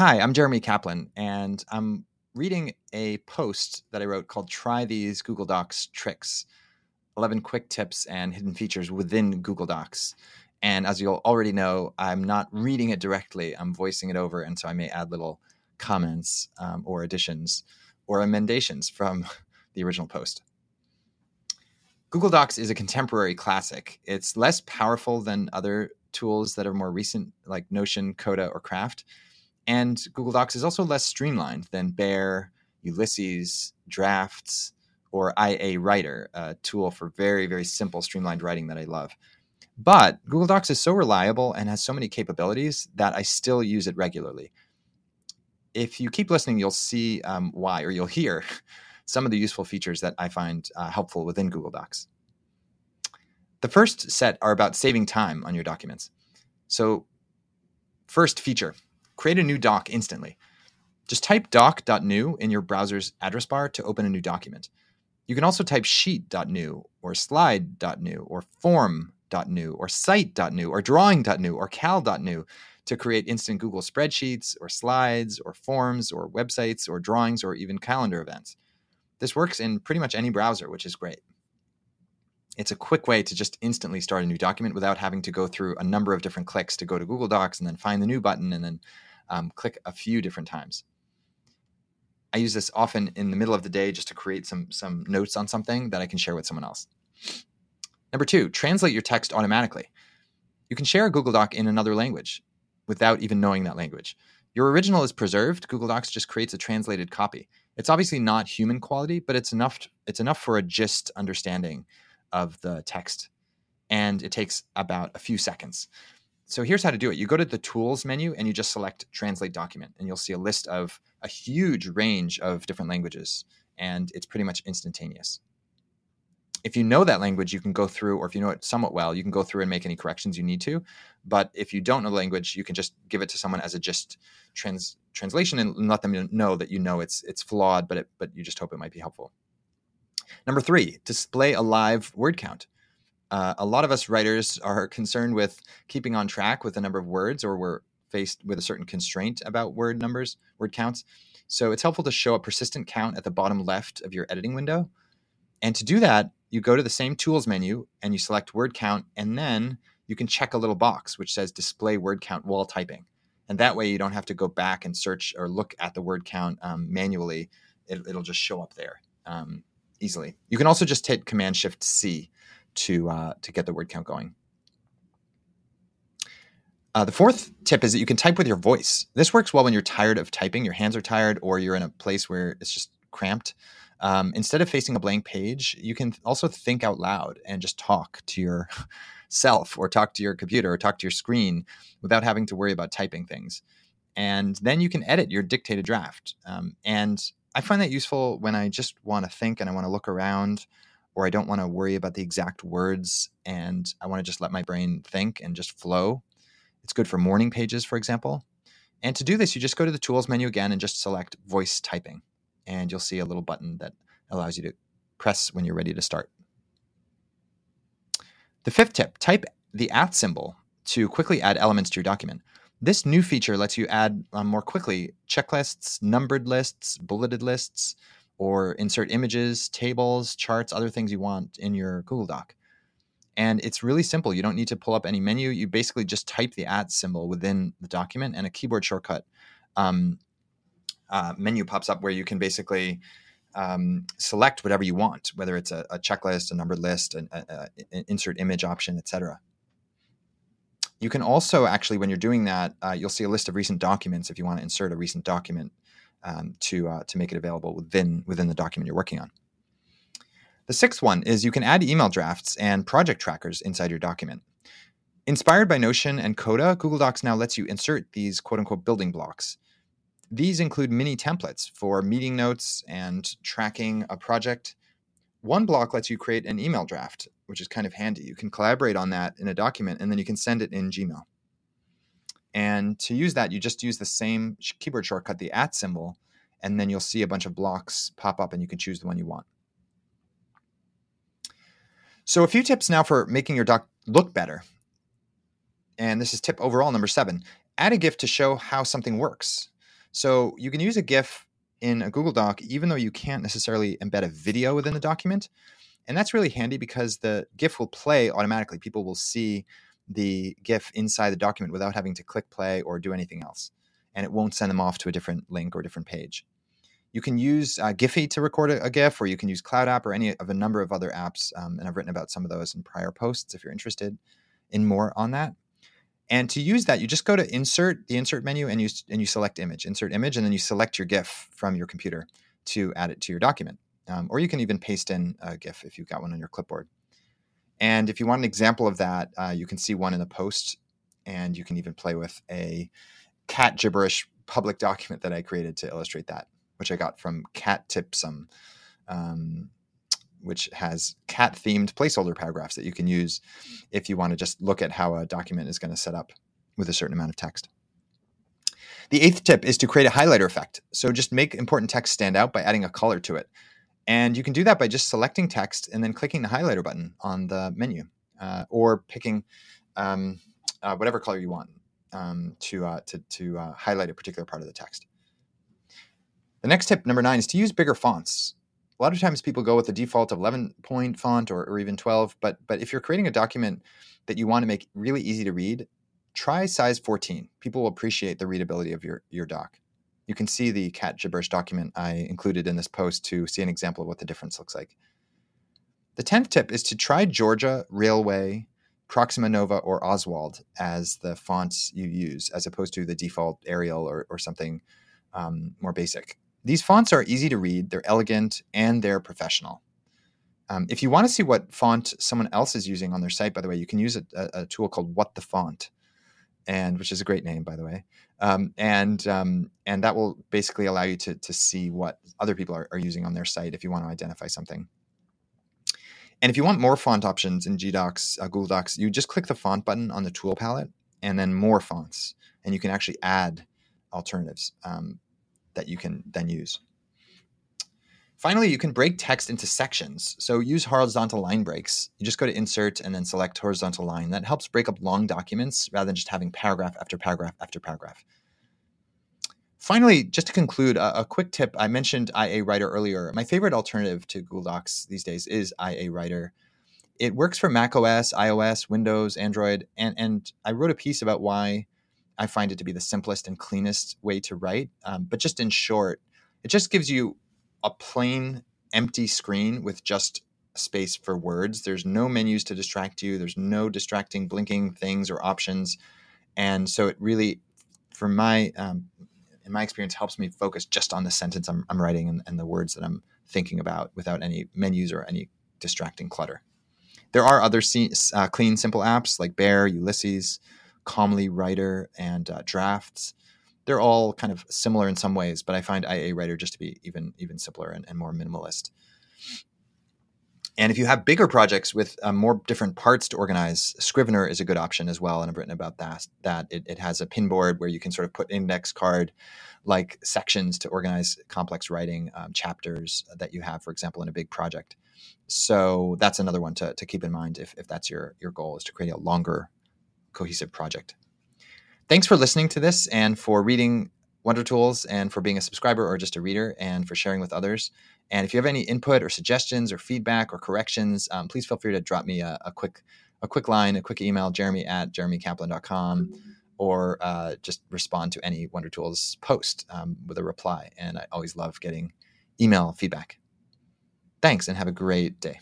Hi, I'm Jeremy Kaplan, and I'm reading a post that I wrote called Try These Google Docs Tricks 11 Quick Tips and Hidden Features Within Google Docs. And as you'll already know, I'm not reading it directly, I'm voicing it over. And so I may add little comments um, or additions or emendations from the original post. Google Docs is a contemporary classic. It's less powerful than other tools that are more recent, like Notion, Coda, or Craft. And Google Docs is also less streamlined than Bear, Ulysses, Drafts, or IA Writer, a tool for very, very simple, streamlined writing that I love. But Google Docs is so reliable and has so many capabilities that I still use it regularly. If you keep listening, you'll see um, why, or you'll hear some of the useful features that I find uh, helpful within Google Docs. The first set are about saving time on your documents. So, first feature create a new doc instantly. Just type doc.new in your browser's address bar to open a new document. You can also type sheet.new or slide.new or form.new or site.new or drawing.new or cal.new to create instant Google spreadsheets or slides or forms or websites or drawings or even calendar events. This works in pretty much any browser, which is great. It's a quick way to just instantly start a new document without having to go through a number of different clicks to go to Google Docs and then find the new button and then um, click a few different times. I use this often in the middle of the day just to create some some notes on something that I can share with someone else. Number two, translate your text automatically. You can share a Google Doc in another language without even knowing that language. Your original is preserved. Google Docs just creates a translated copy. It's obviously not human quality, but it's enough. It's enough for a gist understanding of the text, and it takes about a few seconds. So here's how to do it. You go to the tools menu and you just select translate document and you'll see a list of a huge range of different languages and it's pretty much instantaneous. If you know that language, you can go through, or if you know it somewhat well, you can go through and make any corrections you need to. But if you don't know the language, you can just give it to someone as a just trans translation and let them know that you know it's it's flawed, but it, but you just hope it might be helpful. Number three, display a live word count uh, a lot of us writers are concerned with keeping on track with the number of words, or we're faced with a certain constraint about word numbers, word counts. So it's helpful to show a persistent count at the bottom left of your editing window. And to do that, you go to the same tools menu and you select word count, and then you can check a little box which says display word count while typing. And that way you don't have to go back and search or look at the word count um, manually. It, will just show up there um, easily. You can also just hit Command Shift C to uh, to get the word count going. Uh, the fourth tip is that you can type with your voice. This works well when you're tired of typing, your hands are tired, or you're in a place where it's just cramped. Um, instead of facing a blank page, you can also think out loud and just talk to yourself, or talk to your computer, or talk to your screen without having to worry about typing things. And then you can edit your dictated draft. Um, and I find that useful when I just want to think and I want to look around or I don't want to worry about the exact words and I want to just let my brain think and just flow. It's good for morning pages, for example. And to do this, you just go to the tools menu again and just select voice typing. And you'll see a little button that allows you to press when you're ready to start. The fifth tip type the at symbol to quickly add elements to your document. This new feature lets you add um, more quickly checklists, numbered lists, bulleted lists, or insert images, tables, charts, other things you want in your Google Doc. And it's really simple. You don't need to pull up any menu. You basically just type the at symbol within the document, and a keyboard shortcut um, uh, menu pops up where you can basically um, select whatever you want, whether it's a, a checklist, a numbered list, an, a, an insert image option, etc. You can also actually, when you're doing that, uh, you'll see a list of recent documents if you want to insert a recent document um, to uh, to make it available within within the document you're working on. The sixth one is you can add email drafts and project trackers inside your document. Inspired by Notion and Coda, Google Docs now lets you insert these quote unquote building blocks. These include mini templates for meeting notes and tracking a project. One block lets you create an email draft, which is kind of handy. You can collaborate on that in a document and then you can send it in Gmail. And to use that, you just use the same keyboard shortcut, the at symbol, and then you'll see a bunch of blocks pop up and you can choose the one you want. So, a few tips now for making your doc look better. And this is tip overall number seven add a GIF to show how something works. So you can use a GIF in a Google Doc, even though you can't necessarily embed a video within the document. And that's really handy because the GIF will play automatically. People will see the GIF inside the document without having to click play or do anything else. And it won't send them off to a different link or different page. You can use uh, Giphy to record a, a, GIF, or you can use CloudApp or any of a number of other apps. Um, and I've written about some of those in prior posts if you're interested in more on that. And to use that, you just go to insert the insert menu and you and you select image, insert image, and then you select your GIF from your computer to add it to your document. Um, or you can even paste in a GIF if you've got one on your clipboard. And if you want an example of that, uh, you can see one in the post, and you can even play with a cat gibberish public document that I created to illustrate that, which I got from Cat Ipsum. Um, which has cat themed placeholder paragraphs that you can use if you want to just look at how a document is going to set up with a certain amount of text. The eighth tip is to create a highlighter effect. So just make important text stand out by adding a color to it. And you can do that by just selecting text and then clicking the highlighter button on the menu uh, or picking um, uh, whatever color you want um, to, uh, to, to uh, highlight a particular part of the text. The next tip, number nine, is to use bigger fonts. A lot of times people go with the default of 11 point font or, or even 12 but but if you're creating a document that you want to make really easy to read try size 14 people will appreciate the readability of your your doc you can see the cat gibberish document i included in this post to see an example of what the difference looks like. The 10th tip is to try georgia Raleway proxima nova or oswald as the fonts you use as opposed to the default arial or, or something um, more basic. These fonts are easy to read, they're elegant, and they're professional. Um, if you want to see what font someone else is using on their site, by the way, you can use a, a tool called What the Font, and which is a great name, by the way. Um, and um, and that will basically allow you to to see what other people are, are using on their site if you want to identify something. And if you want more font options in GDocs, uh, Google Docs, you just click the font button on the tool palette, and then more fonts, and you can actually add alternatives. Um, that you can then use. Finally, you can break text into sections. So use horizontal line breaks. You just go to insert and then select horizontal line. That helps break up long documents rather than just having paragraph after paragraph after paragraph. Finally, just to conclude, a, a quick tip. I mentioned IA Writer earlier. My favorite alternative to Google Docs these days is IA Writer. It works for Mac OS, iOS, Windows, Android, and, and I wrote a piece about why I find it to be the simplest and cleanest way to write. Um, but just in short, it just gives you a plain empty screen with just space for words. There's no menus to distract you. There's no distracting blinking things or options, and so it really, for my um, in my experience, helps me focus just on the sentence I'm, I'm writing and, and, the words that I'm thinking about without any menus or any distracting clutter. There are other uh, clean, simple apps like Bear, Ulysses, Calmly Writer and uh, Drafts. They're all kind of similar in some ways, but I find IA Writer just to be even even simpler and, and more minimalist. And if you have bigger projects with uh, more different parts to organize, Scrivener is a good option as well. And I've written about that. That it, it has a pinboard where you can sort of put index card like sections to organize complex writing um, chapters that you have, for example, in a big project. So that's another one to, to keep in mind if, if that's your, your goal is to create a longer cohesive project. Thanks for listening to this and for reading Wonder Tools and for being a subscriber or just a reader and for sharing with others. And if you have any input or suggestions or feedback or corrections, um, please feel free to drop me a, a, quick a quick line, a quick email, jeremy at jeremykaplan.com, or uh, just respond to any Wonder Tools post um, with a reply. And I always love getting email feedback. Thanks and have a great day.